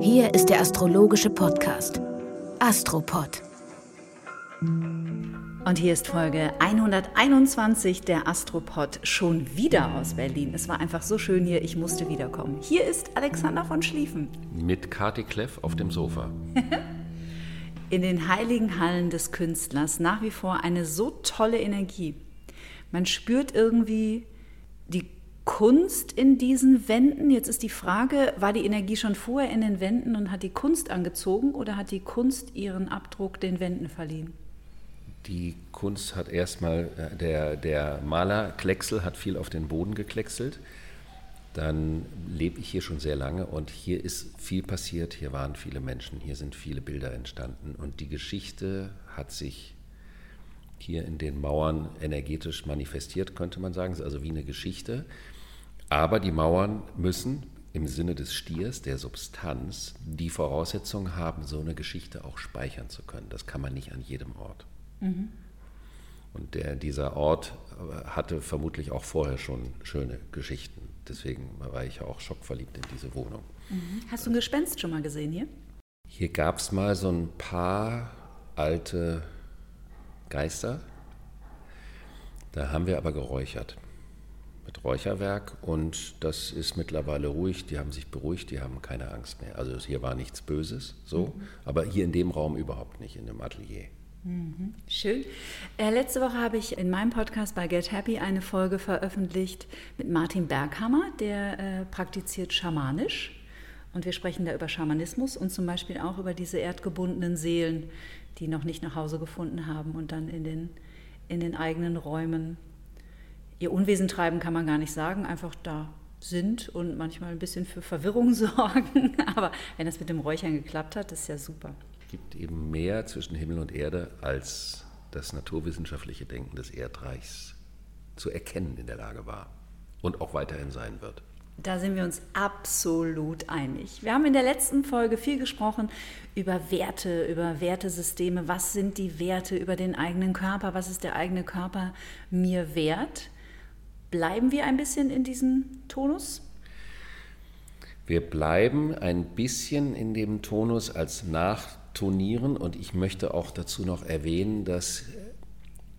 Hier ist der astrologische Podcast Astropod. Und hier ist Folge 121 der Astropod schon wieder aus Berlin. Es war einfach so schön hier, ich musste wiederkommen. Hier ist Alexander von Schlieffen. Mit Kati Kleff auf dem Sofa. In den heiligen Hallen des Künstlers nach wie vor eine so tolle Energie. Man spürt irgendwie die Kunst in diesen Wänden. Jetzt ist die Frage, war die Energie schon vorher in den Wänden und hat die Kunst angezogen oder hat die Kunst ihren Abdruck den Wänden verliehen? Die Kunst hat erstmal, äh, der, der Maler Klecksel hat viel auf den Boden gekleckselt. Dann lebe ich hier schon sehr lange und hier ist viel passiert, hier waren viele Menschen, hier sind viele Bilder entstanden und die Geschichte hat sich hier in den Mauern energetisch manifestiert, könnte man sagen, also wie eine Geschichte. Aber die Mauern müssen im Sinne des Stiers, der Substanz, die Voraussetzung haben, so eine Geschichte auch speichern zu können. Das kann man nicht an jedem Ort. Mhm. Und der, dieser Ort äh, hatte vermutlich auch vorher schon schöne Geschichten. Deswegen war ich auch schockverliebt in diese Wohnung. Mhm. Hast du ein Gespenst schon mal gesehen hier? Hier gab es mal so ein paar alte Geister. Da haben wir aber geräuchert mit Räucherwerk und das ist mittlerweile ruhig. Die haben sich beruhigt, die haben keine Angst mehr. Also hier war nichts Böses, so, mhm. aber hier in dem Raum überhaupt nicht, in dem Atelier. Mhm. Schön. Äh, letzte Woche habe ich in meinem Podcast bei Get Happy eine Folge veröffentlicht mit Martin Berghammer, der äh, praktiziert schamanisch. Und wir sprechen da über Schamanismus und zum Beispiel auch über diese erdgebundenen Seelen, die noch nicht nach Hause gefunden haben und dann in den, in den eigenen Räumen ihr Unwesen treiben, kann man gar nicht sagen, einfach da sind und manchmal ein bisschen für Verwirrung sorgen. Aber wenn das mit dem Räuchern geklappt hat, ist ja super gibt eben mehr zwischen Himmel und Erde, als das naturwissenschaftliche Denken des Erdreichs zu erkennen in der Lage war und auch weiterhin sein wird. Da sind wir uns absolut einig. Wir haben in der letzten Folge viel gesprochen über Werte, über Wertesysteme. Was sind die Werte über den eigenen Körper? Was ist der eigene Körper mir wert? Bleiben wir ein bisschen in diesem Tonus? Wir bleiben ein bisschen in dem Tonus als nach turnieren. Und ich möchte auch dazu noch erwähnen, dass,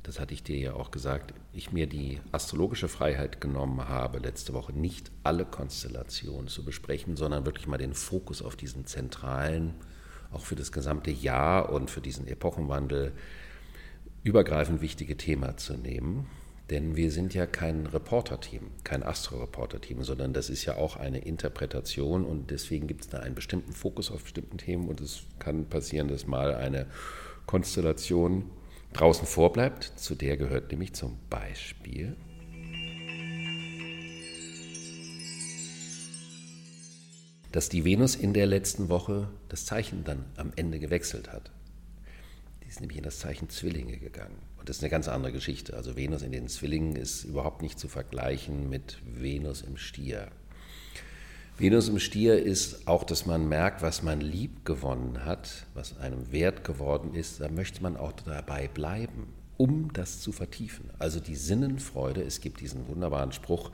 das hatte ich dir ja auch gesagt, ich mir die astrologische Freiheit genommen habe, letzte Woche nicht alle Konstellationen zu besprechen, sondern wirklich mal den Fokus auf diesen zentralen, auch für das gesamte Jahr und für diesen Epochenwandel übergreifend wichtige Thema zu nehmen. Denn wir sind ja kein Reporter-Team, kein Astro-Reporter-Team, sondern das ist ja auch eine Interpretation und deswegen gibt es da einen bestimmten Fokus auf bestimmten Themen und es kann passieren, dass mal eine Konstellation draußen vorbleibt. Zu der gehört nämlich zum Beispiel dass die Venus in der letzten Woche das Zeichen dann am Ende gewechselt hat. Die ist nämlich in das Zeichen Zwillinge gegangen. Das ist eine ganz andere Geschichte. Also Venus in den Zwillingen ist überhaupt nicht zu vergleichen mit Venus im Stier. Venus im Stier ist auch, dass man merkt, was man lieb gewonnen hat, was einem wert geworden ist, da möchte man auch dabei bleiben, um das zu vertiefen. Also die Sinnenfreude, es gibt diesen wunderbaren Spruch,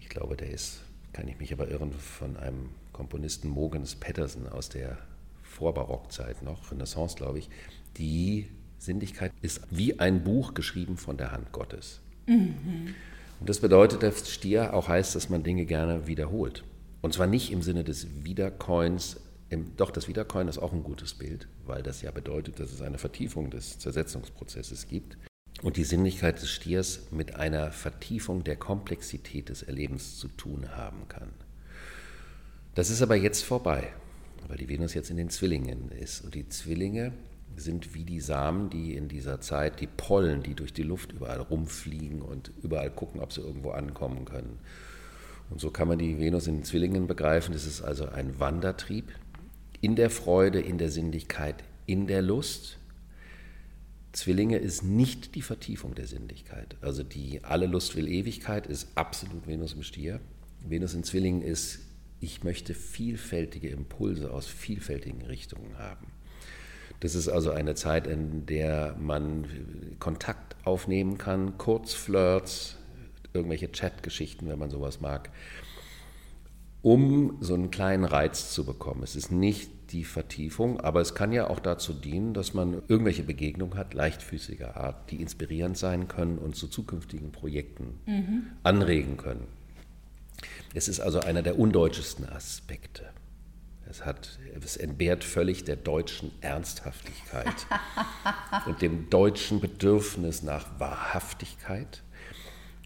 ich glaube, der ist, kann ich mich aber irren, von einem Komponisten Mogens Pettersen aus der Vorbarockzeit noch, Renaissance, glaube ich, die Sinnlichkeit ist wie ein Buch geschrieben von der Hand Gottes. Mhm. Und das bedeutet, dass Stier auch heißt, dass man Dinge gerne wiederholt. Und zwar nicht im Sinne des Wiedercoins, im, doch das Wiedercoin ist auch ein gutes Bild, weil das ja bedeutet, dass es eine Vertiefung des Zersetzungsprozesses gibt. Und die Sinnlichkeit des Stiers mit einer Vertiefung der Komplexität des Erlebens zu tun haben kann. Das ist aber jetzt vorbei, weil die Venus jetzt in den Zwillingen ist. Und die Zwillinge sind wie die Samen, die in dieser Zeit, die Pollen, die durch die Luft überall rumfliegen und überall gucken, ob sie irgendwo ankommen können. Und so kann man die Venus in den Zwillingen begreifen. Das ist also ein Wandertrieb in der Freude, in der Sinnlichkeit, in der Lust. Zwillinge ist nicht die Vertiefung der Sinnlichkeit. Also die alle Lust will Ewigkeit ist absolut Venus im Stier. Venus in Zwillingen ist, ich möchte vielfältige Impulse aus vielfältigen Richtungen haben. Das ist also eine Zeit, in der man Kontakt aufnehmen kann, Kurzflirts, irgendwelche Chatgeschichten, wenn man sowas mag, um so einen kleinen Reiz zu bekommen. Es ist nicht die Vertiefung, aber es kann ja auch dazu dienen, dass man irgendwelche Begegnungen hat, leichtfüßiger Art, die inspirierend sein können und zu zukünftigen Projekten mhm. anregen können. Es ist also einer der undeutschesten Aspekte. Es, hat, es entbehrt völlig der deutschen Ernsthaftigkeit und dem deutschen Bedürfnis nach Wahrhaftigkeit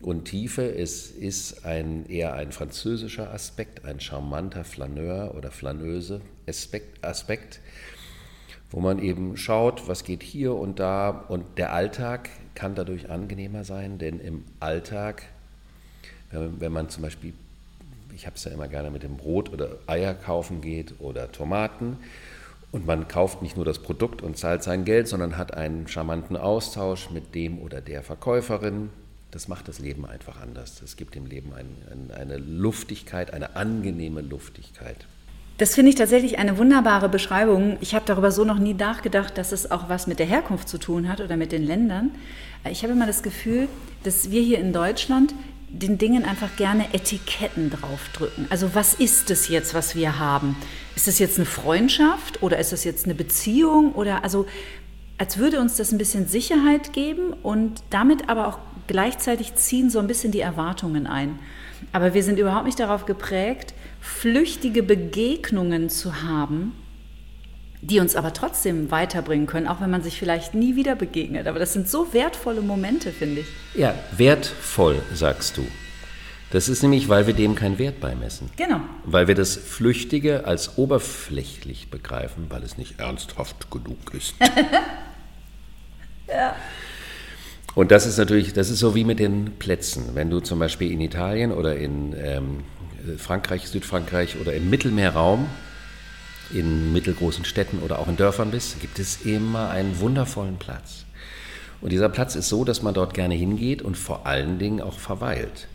und Tiefe. Es ist ein, eher ein französischer Aspekt, ein charmanter Flaneur oder Flaneuse Aspekt, Aspekt, wo man eben schaut, was geht hier und da. Und der Alltag kann dadurch angenehmer sein, denn im Alltag, wenn man zum Beispiel ich habe es ja immer gerne mit dem Brot oder Eier kaufen geht oder Tomaten. Und man kauft nicht nur das Produkt und zahlt sein Geld, sondern hat einen charmanten Austausch mit dem oder der Verkäuferin. Das macht das Leben einfach anders. Es gibt dem Leben ein, ein, eine Luftigkeit, eine angenehme Luftigkeit. Das finde ich tatsächlich eine wunderbare Beschreibung. Ich habe darüber so noch nie nachgedacht, dass es auch was mit der Herkunft zu tun hat oder mit den Ländern. Ich habe immer das Gefühl, dass wir hier in Deutschland den Dingen einfach gerne Etiketten draufdrücken. Also was ist es jetzt, was wir haben? Ist das jetzt eine Freundschaft oder ist das jetzt eine Beziehung oder also als würde uns das ein bisschen Sicherheit geben und damit aber auch gleichzeitig ziehen so ein bisschen die Erwartungen ein. Aber wir sind überhaupt nicht darauf geprägt, flüchtige Begegnungen zu haben, die uns aber trotzdem weiterbringen können, auch wenn man sich vielleicht nie wieder begegnet. Aber das sind so wertvolle Momente, finde ich. Ja, wertvoll, sagst du. Das ist nämlich, weil wir dem keinen Wert beimessen. Genau. Weil wir das Flüchtige als oberflächlich begreifen, weil es nicht ernsthaft genug ist. ja. Und das ist natürlich, das ist so wie mit den Plätzen. Wenn du zum Beispiel in Italien oder in ähm, Frankreich, Südfrankreich oder im Mittelmeerraum in mittelgroßen Städten oder auch in Dörfern bist, gibt es immer einen wundervollen Platz. Und dieser Platz ist so, dass man dort gerne hingeht und vor allen Dingen auch verweilt.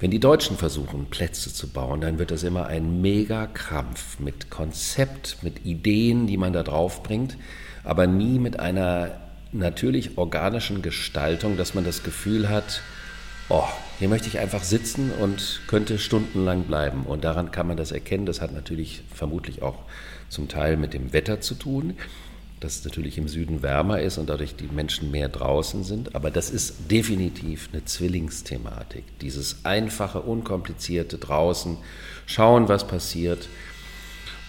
Wenn die Deutschen versuchen, Plätze zu bauen, dann wird das immer ein Mega-Krampf mit Konzept, mit Ideen, die man da drauf bringt, aber nie mit einer natürlich organischen Gestaltung, dass man das Gefühl hat, oh, hier möchte ich einfach sitzen und könnte stundenlang bleiben. Und daran kann man das erkennen. Das hat natürlich vermutlich auch zum Teil mit dem Wetter zu tun, dass es natürlich im Süden wärmer ist und dadurch die Menschen mehr draußen sind. Aber das ist definitiv eine Zwillingsthematik. Dieses einfache, unkomplizierte draußen, schauen, was passiert.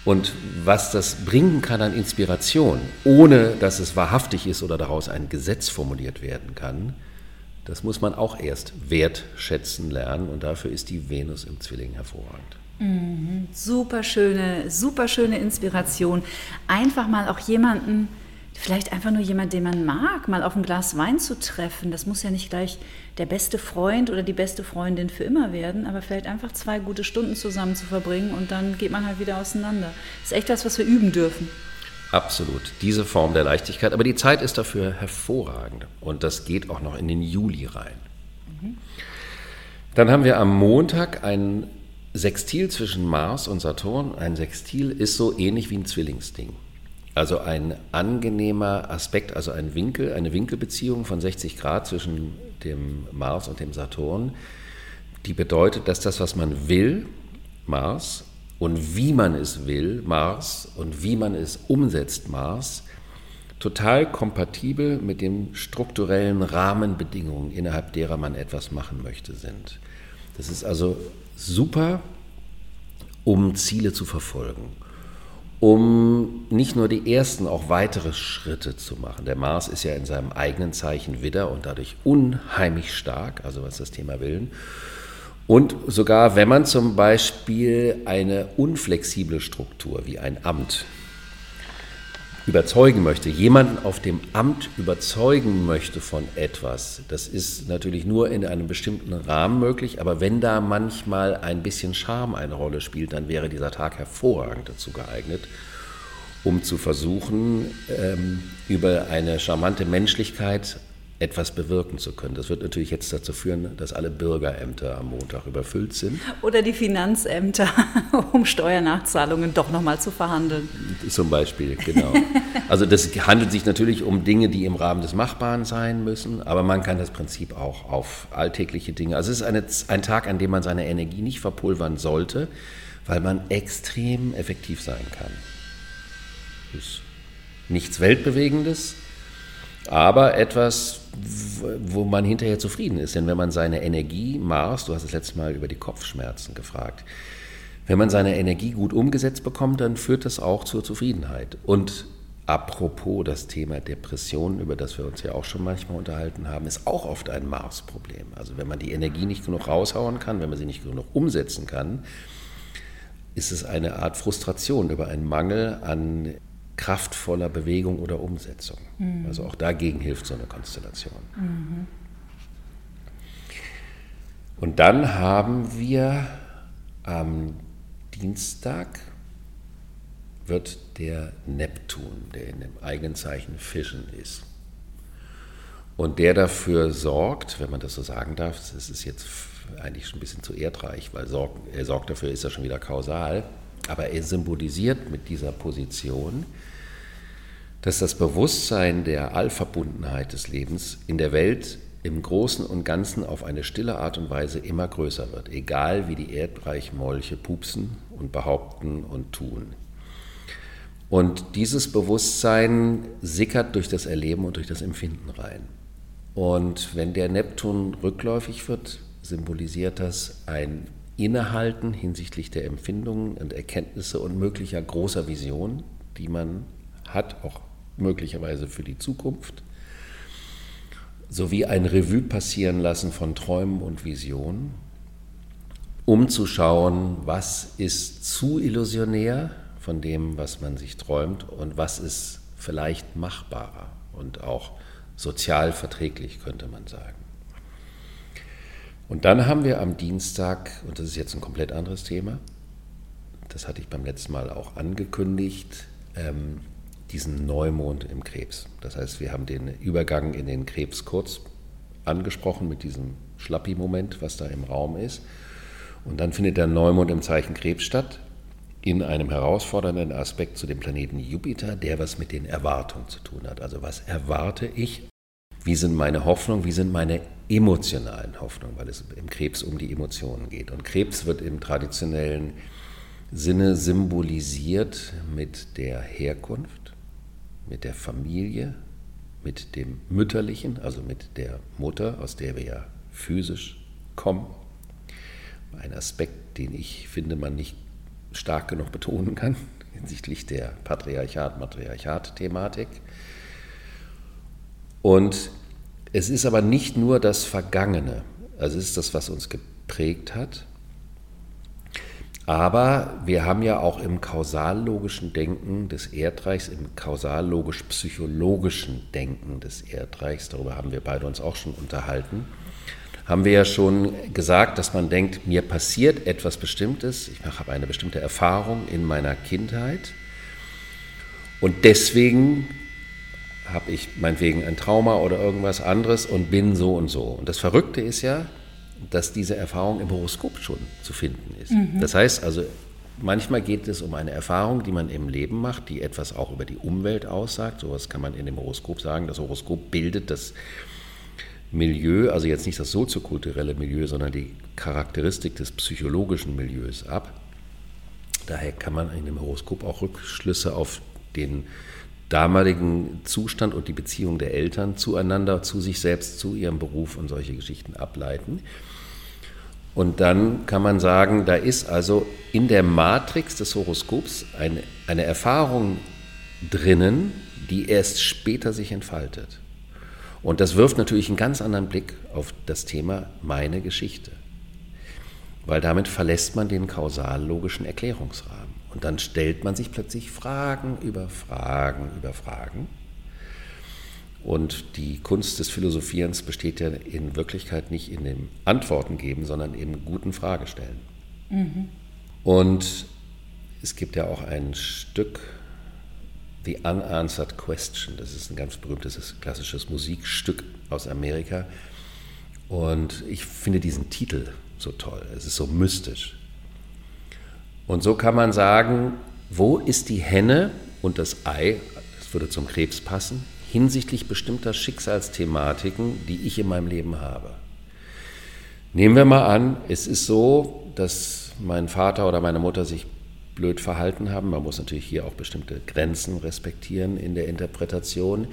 Und was das bringen kann an Inspiration, ohne dass es wahrhaftig ist oder daraus ein Gesetz formuliert werden kann, das muss man auch erst wertschätzen lernen und dafür ist die Venus im Zwilling hervorragend. Mhm. Super schöne, super schöne Inspiration. Einfach mal auch jemanden, vielleicht einfach nur jemand, den man mag, mal auf ein Glas Wein zu treffen. Das muss ja nicht gleich der beste Freund oder die beste Freundin für immer werden, aber vielleicht einfach zwei gute Stunden zusammen zu verbringen und dann geht man halt wieder auseinander. Das ist echt was, was wir üben dürfen. Absolut, diese Form der Leichtigkeit. Aber die Zeit ist dafür hervorragend und das geht auch noch in den Juli rein. Mhm. Dann haben wir am Montag ein Sextil zwischen Mars und Saturn. Ein Sextil ist so ähnlich wie ein Zwillingsding. Also ein angenehmer Aspekt, also ein Winkel, eine Winkelbeziehung von 60 Grad zwischen dem Mars und dem Saturn, die bedeutet, dass das, was man will, Mars, und wie man es will, Mars, und wie man es umsetzt, Mars, total kompatibel mit den strukturellen Rahmenbedingungen, innerhalb derer man etwas machen möchte, sind. Das ist also super, um Ziele zu verfolgen, um nicht nur die ersten, auch weitere Schritte zu machen. Der Mars ist ja in seinem eigenen Zeichen Widder und dadurch unheimlich stark, also was das Thema Willen. Und sogar wenn man zum Beispiel eine unflexible Struktur wie ein Amt überzeugen möchte, jemanden auf dem Amt überzeugen möchte von etwas, das ist natürlich nur in einem bestimmten Rahmen möglich, aber wenn da manchmal ein bisschen Charme eine Rolle spielt, dann wäre dieser Tag hervorragend dazu geeignet, um zu versuchen, ähm, über eine charmante Menschlichkeit etwas bewirken zu können. Das wird natürlich jetzt dazu führen, dass alle Bürgerämter am Montag überfüllt sind. Oder die Finanzämter, um Steuernachzahlungen doch nochmal zu verhandeln. Zum Beispiel, genau. Also das handelt sich natürlich um Dinge, die im Rahmen des Machbaren sein müssen, aber man kann das Prinzip auch auf alltägliche Dinge. Also es ist eine, ein Tag, an dem man seine Energie nicht verpulvern sollte, weil man extrem effektiv sein kann. Ist nichts Weltbewegendes, aber etwas, wo man hinterher zufrieden ist. Denn wenn man seine Energie, Mars, du hast das letzte Mal über die Kopfschmerzen gefragt, wenn man seine Energie gut umgesetzt bekommt, dann führt das auch zur Zufriedenheit. Und apropos das Thema Depression, über das wir uns ja auch schon manchmal unterhalten haben, ist auch oft ein Mars-Problem. Also wenn man die Energie nicht genug raushauen kann, wenn man sie nicht genug umsetzen kann, ist es eine Art Frustration über einen Mangel an kraftvoller Bewegung oder Umsetzung. Mhm. Also auch dagegen hilft so eine Konstellation. Mhm. Und dann haben wir am Dienstag wird der Neptun, der in dem eigenen Zeichen Fischen ist. Und der dafür sorgt, wenn man das so sagen darf, das ist jetzt eigentlich schon ein bisschen zu erdreich, weil er sorgt dafür, ist er schon wieder kausal, aber er symbolisiert mit dieser Position, dass das Bewusstsein der Allverbundenheit des Lebens in der Welt im Großen und Ganzen auf eine stille Art und Weise immer größer wird, egal wie die Erdreichmolche pupsen und behaupten und tun. Und dieses Bewusstsein sickert durch das Erleben und durch das Empfinden rein. Und wenn der Neptun rückläufig wird, symbolisiert das ein Innehalten hinsichtlich der Empfindungen und Erkenntnisse und möglicher großer Vision, die man hat, auch möglicherweise für die Zukunft, sowie ein Revue passieren lassen von Träumen und Visionen, um zu schauen, was ist zu illusionär von dem, was man sich träumt und was ist vielleicht machbarer und auch sozial verträglich, könnte man sagen. Und dann haben wir am Dienstag, und das ist jetzt ein komplett anderes Thema, das hatte ich beim letzten Mal auch angekündigt, ähm, diesen Neumond im Krebs. Das heißt, wir haben den Übergang in den Krebs kurz angesprochen mit diesem Schlappi-Moment, was da im Raum ist. Und dann findet der Neumond im Zeichen Krebs statt, in einem herausfordernden Aspekt zu dem Planeten Jupiter, der was mit den Erwartungen zu tun hat. Also was erwarte ich? Wie sind meine Hoffnungen? Wie sind meine emotionalen Hoffnungen? Weil es im Krebs um die Emotionen geht. Und Krebs wird im traditionellen Sinne symbolisiert mit der Herkunft, mit der Familie, mit dem Mütterlichen, also mit der Mutter, aus der wir ja physisch kommen. Ein Aspekt, den ich finde, man nicht stark genug betonen kann hinsichtlich der Patriarchat-Matriarchat-Thematik. Und es ist aber nicht nur das Vergangene, also es ist das, was uns geprägt hat, aber wir haben ja auch im kausallogischen Denken des Erdreichs, im kausallogisch-psychologischen Denken des Erdreichs, darüber haben wir beide uns auch schon unterhalten, haben wir ja schon gesagt, dass man denkt, mir passiert etwas Bestimmtes, ich habe eine bestimmte Erfahrung in meiner Kindheit und deswegen habe ich meinetwegen ein Trauma oder irgendwas anderes und bin so und so. Und das Verrückte ist ja, dass diese Erfahrung im Horoskop schon zu finden ist. Mhm. Das heißt also, manchmal geht es um eine Erfahrung, die man im Leben macht, die etwas auch über die Umwelt aussagt. Sowas kann man in dem Horoskop sagen. Das Horoskop bildet das Milieu, also jetzt nicht das soziokulturelle Milieu, sondern die Charakteristik des psychologischen Milieus ab. Daher kann man in dem Horoskop auch Rückschlüsse auf den damaligen Zustand und die Beziehung der Eltern zueinander, zu sich selbst, zu ihrem Beruf und solche Geschichten ableiten. Und dann kann man sagen, da ist also in der Matrix des Horoskops eine, eine Erfahrung drinnen, die erst später sich entfaltet. Und das wirft natürlich einen ganz anderen Blick auf das Thema meine Geschichte. Weil damit verlässt man den kausal-logischen Erklärungsrahmen. Und dann stellt man sich plötzlich Fragen über Fragen über Fragen. Und die Kunst des Philosophierens besteht ja in Wirklichkeit nicht in dem Antworten geben, sondern im guten Fragestellen. Mhm. Und es gibt ja auch ein Stück, The Unanswered Question. Das ist ein ganz berühmtes klassisches Musikstück aus Amerika. Und ich finde diesen Titel so toll. Es ist so mystisch. Und so kann man sagen, wo ist die Henne und das Ei, das würde zum Krebs passen, hinsichtlich bestimmter Schicksalsthematiken, die ich in meinem Leben habe. Nehmen wir mal an, es ist so, dass mein Vater oder meine Mutter sich blöd verhalten haben. Man muss natürlich hier auch bestimmte Grenzen respektieren in der Interpretation.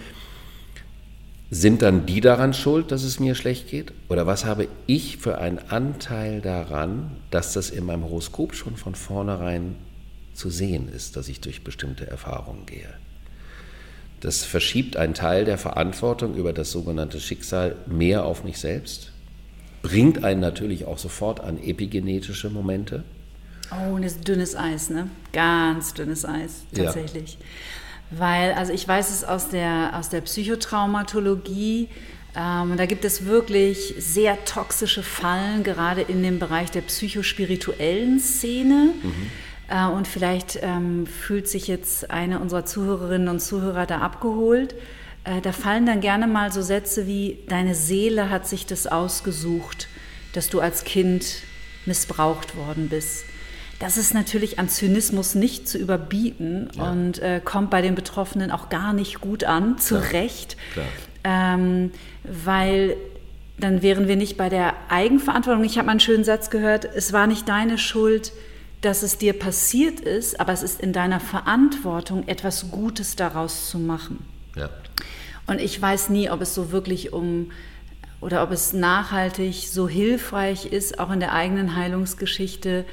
Sind dann die daran schuld, dass es mir schlecht geht? Oder was habe ich für einen Anteil daran, dass das in meinem Horoskop schon von vornherein zu sehen ist, dass ich durch bestimmte Erfahrungen gehe? Das verschiebt einen Teil der Verantwortung über das sogenannte Schicksal mehr auf mich selbst, bringt einen natürlich auch sofort an epigenetische Momente. Oh, und ist dünnes Eis, ne? Ganz dünnes Eis, tatsächlich. Ja. Weil, also ich weiß es aus der, aus der Psychotraumatologie, ähm, da gibt es wirklich sehr toxische Fallen, gerade in dem Bereich der psychospirituellen Szene. Mhm. Äh, und vielleicht ähm, fühlt sich jetzt eine unserer Zuhörerinnen und Zuhörer da abgeholt. Äh, da fallen dann gerne mal so Sätze wie, deine Seele hat sich das ausgesucht, dass du als Kind missbraucht worden bist das ist natürlich an Zynismus nicht zu überbieten ja. und äh, kommt bei den Betroffenen auch gar nicht gut an, zu Klar. Recht. Klar. Ähm, weil dann wären wir nicht bei der Eigenverantwortung. Ich habe mal einen schönen Satz gehört, es war nicht deine Schuld, dass es dir passiert ist, aber es ist in deiner Verantwortung, etwas Gutes daraus zu machen. Ja. Und ich weiß nie, ob es so wirklich um oder ob es nachhaltig so hilfreich ist, auch in der eigenen Heilungsgeschichte,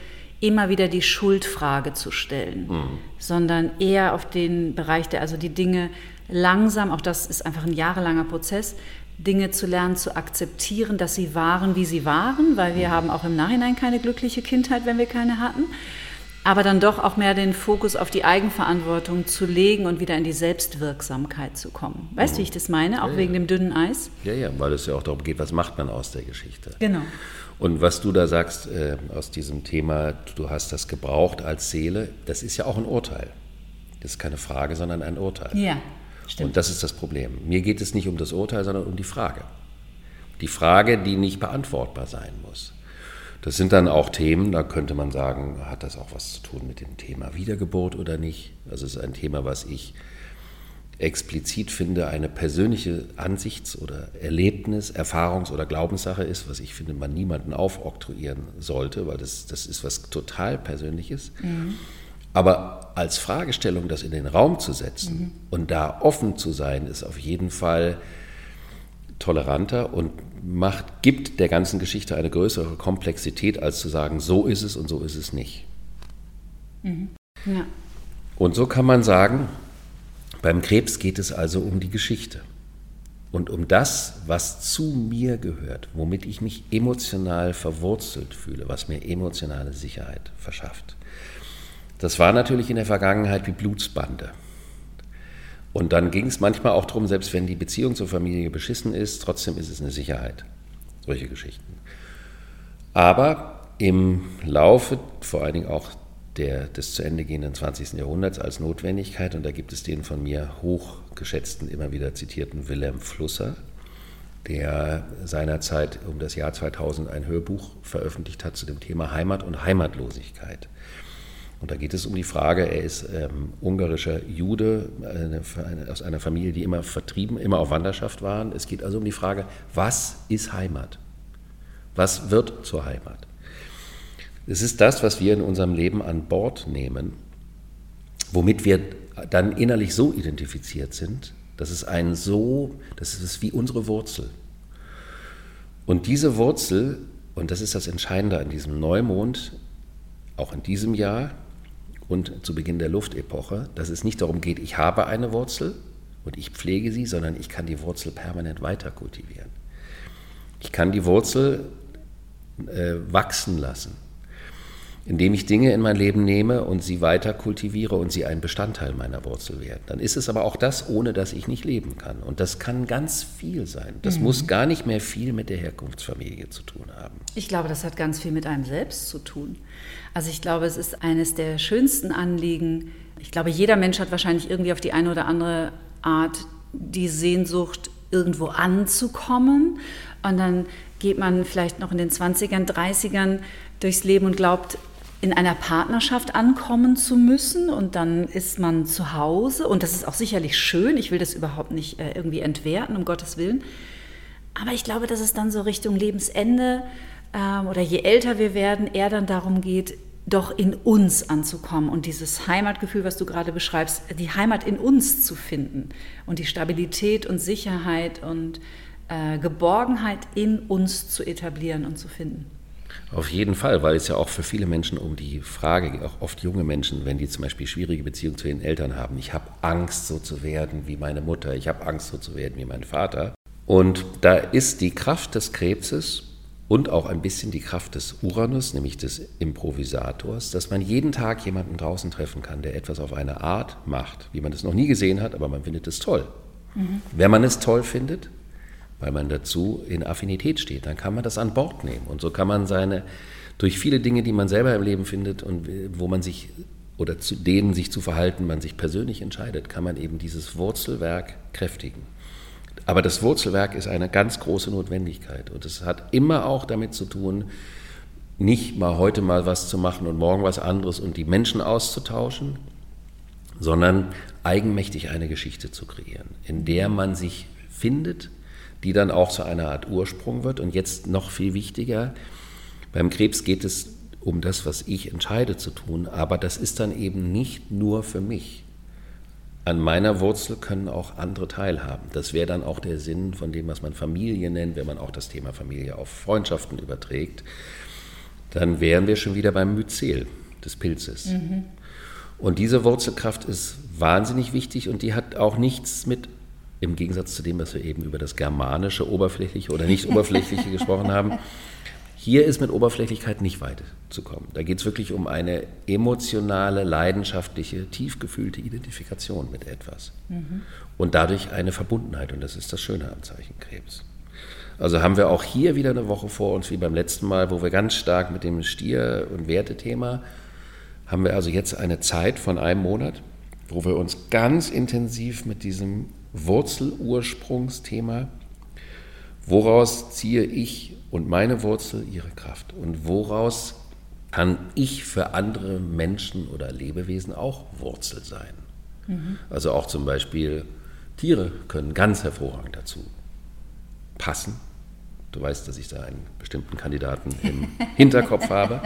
immer wieder die Schuldfrage zu stellen, mhm. sondern eher auf den Bereich der, also die Dinge langsam, auch das ist einfach ein jahrelanger Prozess, Dinge zu lernen, zu akzeptieren, dass sie waren, wie sie waren, weil wir mhm. haben auch im Nachhinein keine glückliche Kindheit, wenn wir keine hatten. Aber dann doch auch mehr den Fokus auf die Eigenverantwortung zu legen und wieder in die Selbstwirksamkeit zu kommen. Weißt du, mhm. wie ich das meine? Auch ja, wegen ja. dem dünnen Eis? Ja, ja, weil es ja auch darum geht, was macht man aus der Geschichte. Genau. Und was du da sagst äh, aus diesem Thema, du hast das gebraucht als Seele, das ist ja auch ein Urteil. Das ist keine Frage, sondern ein Urteil. Ja, stimmt. Und das ist das Problem. Mir geht es nicht um das Urteil, sondern um die Frage. Die Frage, die nicht beantwortbar sein muss. Das sind dann auch Themen, da könnte man sagen, hat das auch was zu tun mit dem Thema Wiedergeburt oder nicht? Also es ist ein Thema, was ich explizit finde, eine persönliche Ansichts- oder Erlebnis-, Erfahrungs- oder Glaubenssache ist, was ich finde, man niemanden aufoktroyieren sollte, weil das, das ist was total Persönliches. Mhm. Aber als Fragestellung, das in den Raum zu setzen mhm. und da offen zu sein, ist auf jeden Fall toleranter und macht, gibt der ganzen Geschichte eine größere Komplexität, als zu sagen, so ist es und so ist es nicht. Mhm. Ja. Und so kann man sagen, beim Krebs geht es also um die Geschichte und um das, was zu mir gehört, womit ich mich emotional verwurzelt fühle, was mir emotionale Sicherheit verschafft. Das war natürlich in der Vergangenheit wie Blutsbande. Und dann ging es manchmal auch darum, selbst wenn die Beziehung zur Familie beschissen ist, trotzdem ist es eine Sicherheit. Solche Geschichten. Aber im Laufe, vor allen Dingen auch der, des zu Ende gehenden 20. Jahrhunderts als Notwendigkeit. Und da gibt es den von mir hochgeschätzten, immer wieder zitierten Wilhelm Flusser, der seinerzeit um das Jahr 2000 ein Hörbuch veröffentlicht hat zu dem Thema Heimat und Heimatlosigkeit. Und da geht es um die Frage, er ist ähm, ungarischer Jude eine, eine, aus einer Familie, die immer vertrieben, immer auf Wanderschaft waren. Es geht also um die Frage, was ist Heimat? Was wird zur Heimat? Es ist das, was wir in unserem Leben an Bord nehmen, womit wir dann innerlich so identifiziert sind, dass es einen so, das ist wie unsere Wurzel. Und diese Wurzel, und das ist das Entscheidende an diesem Neumond, auch in diesem Jahr und zu Beginn der Luftepoche, dass es nicht darum geht, ich habe eine Wurzel und ich pflege sie, sondern ich kann die Wurzel permanent weiter kultivieren. Ich kann die Wurzel äh, wachsen lassen. Indem ich Dinge in mein Leben nehme und sie weiter kultiviere und sie ein Bestandteil meiner Wurzel werden. Dann ist es aber auch das, ohne dass ich nicht leben kann. Und das kann ganz viel sein. Das mhm. muss gar nicht mehr viel mit der Herkunftsfamilie zu tun haben. Ich glaube, das hat ganz viel mit einem selbst zu tun. Also ich glaube, es ist eines der schönsten Anliegen. Ich glaube, jeder Mensch hat wahrscheinlich irgendwie auf die eine oder andere Art die Sehnsucht, irgendwo anzukommen. Und dann geht man vielleicht noch in den 20ern, 30ern durchs Leben und glaubt, in einer Partnerschaft ankommen zu müssen und dann ist man zu Hause und das ist auch sicherlich schön. Ich will das überhaupt nicht äh, irgendwie entwerten, um Gottes Willen. Aber ich glaube, dass es dann so Richtung Lebensende ähm, oder je älter wir werden, eher dann darum geht, doch in uns anzukommen und dieses Heimatgefühl, was du gerade beschreibst, die Heimat in uns zu finden und die Stabilität und Sicherheit und äh, Geborgenheit in uns zu etablieren und zu finden. Auf jeden Fall, weil es ja auch für viele Menschen um die Frage geht, auch oft junge Menschen, wenn die zum Beispiel schwierige Beziehungen zu ihren Eltern haben. Ich habe Angst, so zu werden wie meine Mutter. Ich habe Angst, so zu werden wie mein Vater. Und da ist die Kraft des Krebses und auch ein bisschen die Kraft des Uranus, nämlich des Improvisators, dass man jeden Tag jemanden draußen treffen kann, der etwas auf eine Art macht, wie man es noch nie gesehen hat, aber man findet es toll. Mhm. Wenn man es toll findet, weil man dazu in Affinität steht. Dann kann man das an Bord nehmen. Und so kann man seine, durch viele Dinge, die man selber im Leben findet und wo man sich oder zu denen sich zu verhalten, man sich persönlich entscheidet, kann man eben dieses Wurzelwerk kräftigen. Aber das Wurzelwerk ist eine ganz große Notwendigkeit und es hat immer auch damit zu tun, nicht mal heute mal was zu machen und morgen was anderes und die Menschen auszutauschen, sondern eigenmächtig eine Geschichte zu kreieren, in der man sich findet, die dann auch zu einer Art Ursprung wird. Und jetzt noch viel wichtiger, beim Krebs geht es um das, was ich entscheide zu tun, aber das ist dann eben nicht nur für mich. An meiner Wurzel können auch andere teilhaben. Das wäre dann auch der Sinn von dem, was man Familie nennt, wenn man auch das Thema Familie auf Freundschaften überträgt. Dann wären wir schon wieder beim Myzel des Pilzes. Mhm. Und diese Wurzelkraft ist wahnsinnig wichtig und die hat auch nichts mit im Gegensatz zu dem, was wir eben über das germanische, oberflächliche oder nicht oberflächliche gesprochen haben. Hier ist mit Oberflächlichkeit nicht weit zu kommen. Da geht es wirklich um eine emotionale, leidenschaftliche, tief gefühlte Identifikation mit etwas. Mhm. Und dadurch eine Verbundenheit. Und das ist das Schöne am Zeichen Krebs. Also haben wir auch hier wieder eine Woche vor uns, wie beim letzten Mal, wo wir ganz stark mit dem Stier- und Wertethema, haben wir also jetzt eine Zeit von einem Monat, wo wir uns ganz intensiv mit diesem Wurzelursprungsthema. Woraus ziehe ich und meine Wurzel ihre Kraft? Und woraus kann ich für andere Menschen oder Lebewesen auch Wurzel sein? Mhm. Also auch zum Beispiel Tiere können ganz hervorragend dazu passen. Du weißt, dass ich da einen bestimmten Kandidaten im Hinterkopf habe.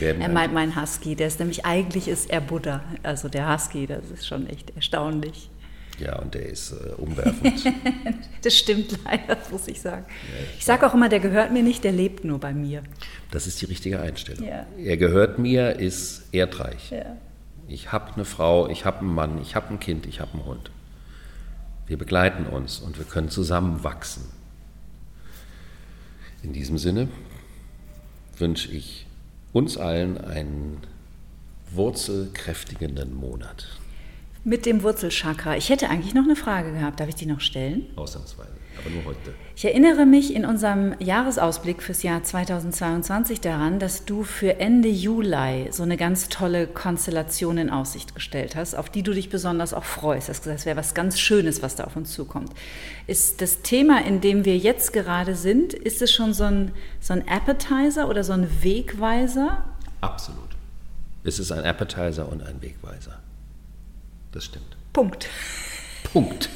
er meint mein Husky, der ist nämlich eigentlich ist er Buddha. Also der Husky, das ist schon echt erstaunlich. Ja, und der ist äh, umwerfend. das stimmt leider, muss ich sagen. Ja, ich sage auch immer, der gehört mir nicht, der lebt nur bei mir. Das ist die richtige Einstellung. Ja. Er gehört mir, ist erdreich. Ja. Ich habe eine Frau, ich habe einen Mann, ich habe ein Kind, ich habe einen Hund. Wir begleiten uns und wir können zusammen wachsen. In diesem Sinne wünsche ich uns allen einen wurzelkräftigenden Monat. Mit dem Wurzelchakra. Ich hätte eigentlich noch eine Frage gehabt. Darf ich die noch stellen? Ausnahmsweise, aber nur heute. Ich erinnere mich in unserem Jahresausblick fürs Jahr 2022 daran, dass du für Ende Juli so eine ganz tolle Konstellation in Aussicht gestellt hast, auf die du dich besonders auch freust. Du hast gesagt, es wäre was ganz Schönes, was da auf uns zukommt. Ist das Thema, in dem wir jetzt gerade sind, ist es schon so ein, so ein Appetizer oder so ein Wegweiser? Absolut. Es ist ein Appetizer und ein Wegweiser. Das stimmt. Punkt. Punkt.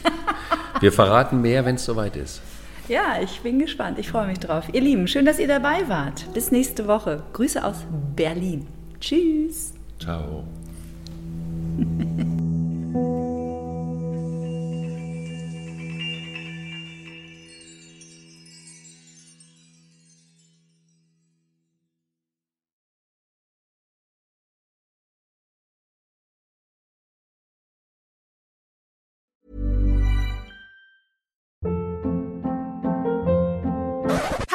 Wir verraten mehr, wenn es soweit ist. Ja, ich bin gespannt. Ich freue mich drauf. Ihr Lieben, schön, dass ihr dabei wart. Bis nächste Woche. Grüße aus Berlin. Tschüss. Ciao.